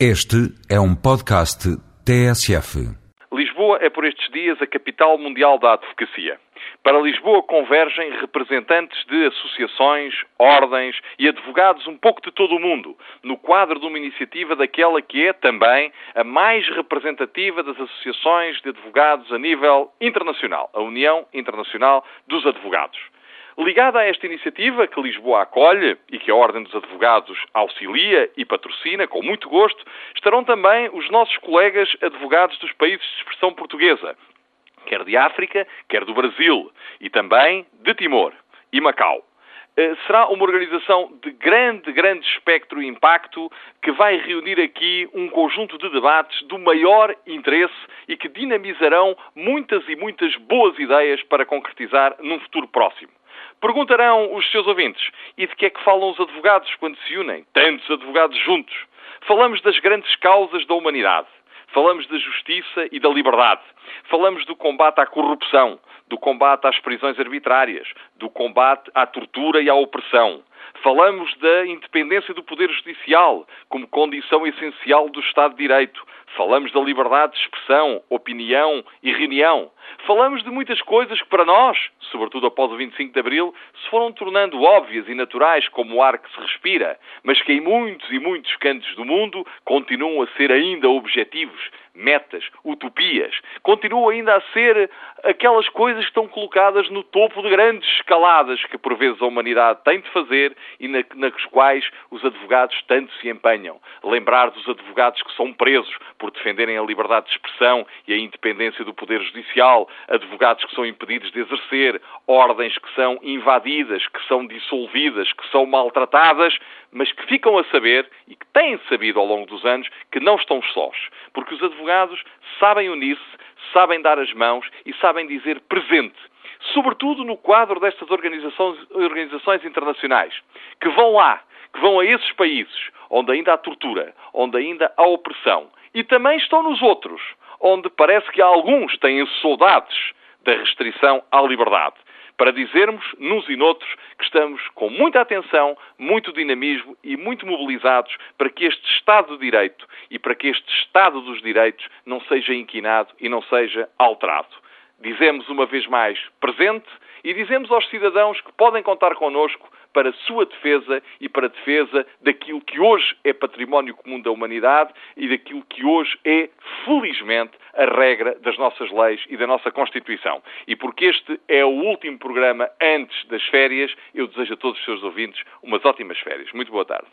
Este é um podcast TSF. Lisboa é por estes dias a capital mundial da advocacia. Para Lisboa convergem representantes de associações, ordens e advogados um pouco de todo o mundo, no quadro de uma iniciativa daquela que é também a mais representativa das associações de advogados a nível internacional, a União Internacional dos Advogados. Ligada a esta iniciativa que Lisboa acolhe e que a Ordem dos Advogados auxilia e patrocina com muito gosto, estarão também os nossos colegas advogados dos países de expressão portuguesa, quer de África, quer do Brasil e também de Timor e Macau. Eh, será uma organização de grande, grande espectro e impacto que vai reunir aqui um conjunto de debates do maior interesse e que dinamizarão muitas e muitas boas ideias para concretizar num futuro próximo. Perguntarão os seus ouvintes: e de que é que falam os advogados quando se unem? Tantos advogados juntos. Falamos das grandes causas da humanidade. Falamos da justiça e da liberdade. Falamos do combate à corrupção, do combate às prisões arbitrárias, do combate à tortura e à opressão. Falamos da independência do Poder Judicial como condição essencial do Estado de Direito. Falamos da liberdade de expressão, opinião e reunião. Falamos de muitas coisas que para nós, sobretudo após o 25 de Abril, se foram tornando óbvias e naturais como o ar que se respira, mas que em muitos e muitos cantos do mundo continuam a ser ainda objetivos, metas, utopias. Continuam ainda a ser aquelas coisas que estão colocadas no topo de grandes escaladas que por vezes a humanidade tem de fazer e na, nas quais os advogados tanto se empenham. Lembrar dos advogados que são presos por defenderem a liberdade de expressão e a independência do Poder Judicial, advogados que são impedidos de exercer, ordens que são invadidas, que são dissolvidas, que são maltratadas, mas que ficam a saber e que têm sabido ao longo dos anos que não estão sós, porque os advogados sabem unir-se, sabem dar as mãos e sabem dizer presente sobretudo no quadro destas organizações, organizações, internacionais, que vão lá, que vão a esses países onde ainda há tortura, onde ainda há opressão, e também estão nos outros, onde parece que alguns têm saudades da restrição à liberdade. Para dizermos, nos e noutros, que estamos com muita atenção, muito dinamismo e muito mobilizados para que este Estado de Direito e para que este Estado dos Direitos não seja inquinado e não seja alterado. Dizemos uma vez mais presente e dizemos aos cidadãos que podem contar connosco para a sua defesa e para a defesa daquilo que hoje é património comum da humanidade e daquilo que hoje é, felizmente, a regra das nossas leis e da nossa Constituição. E porque este é o último programa antes das férias, eu desejo a todos os seus ouvintes umas ótimas férias. Muito boa tarde.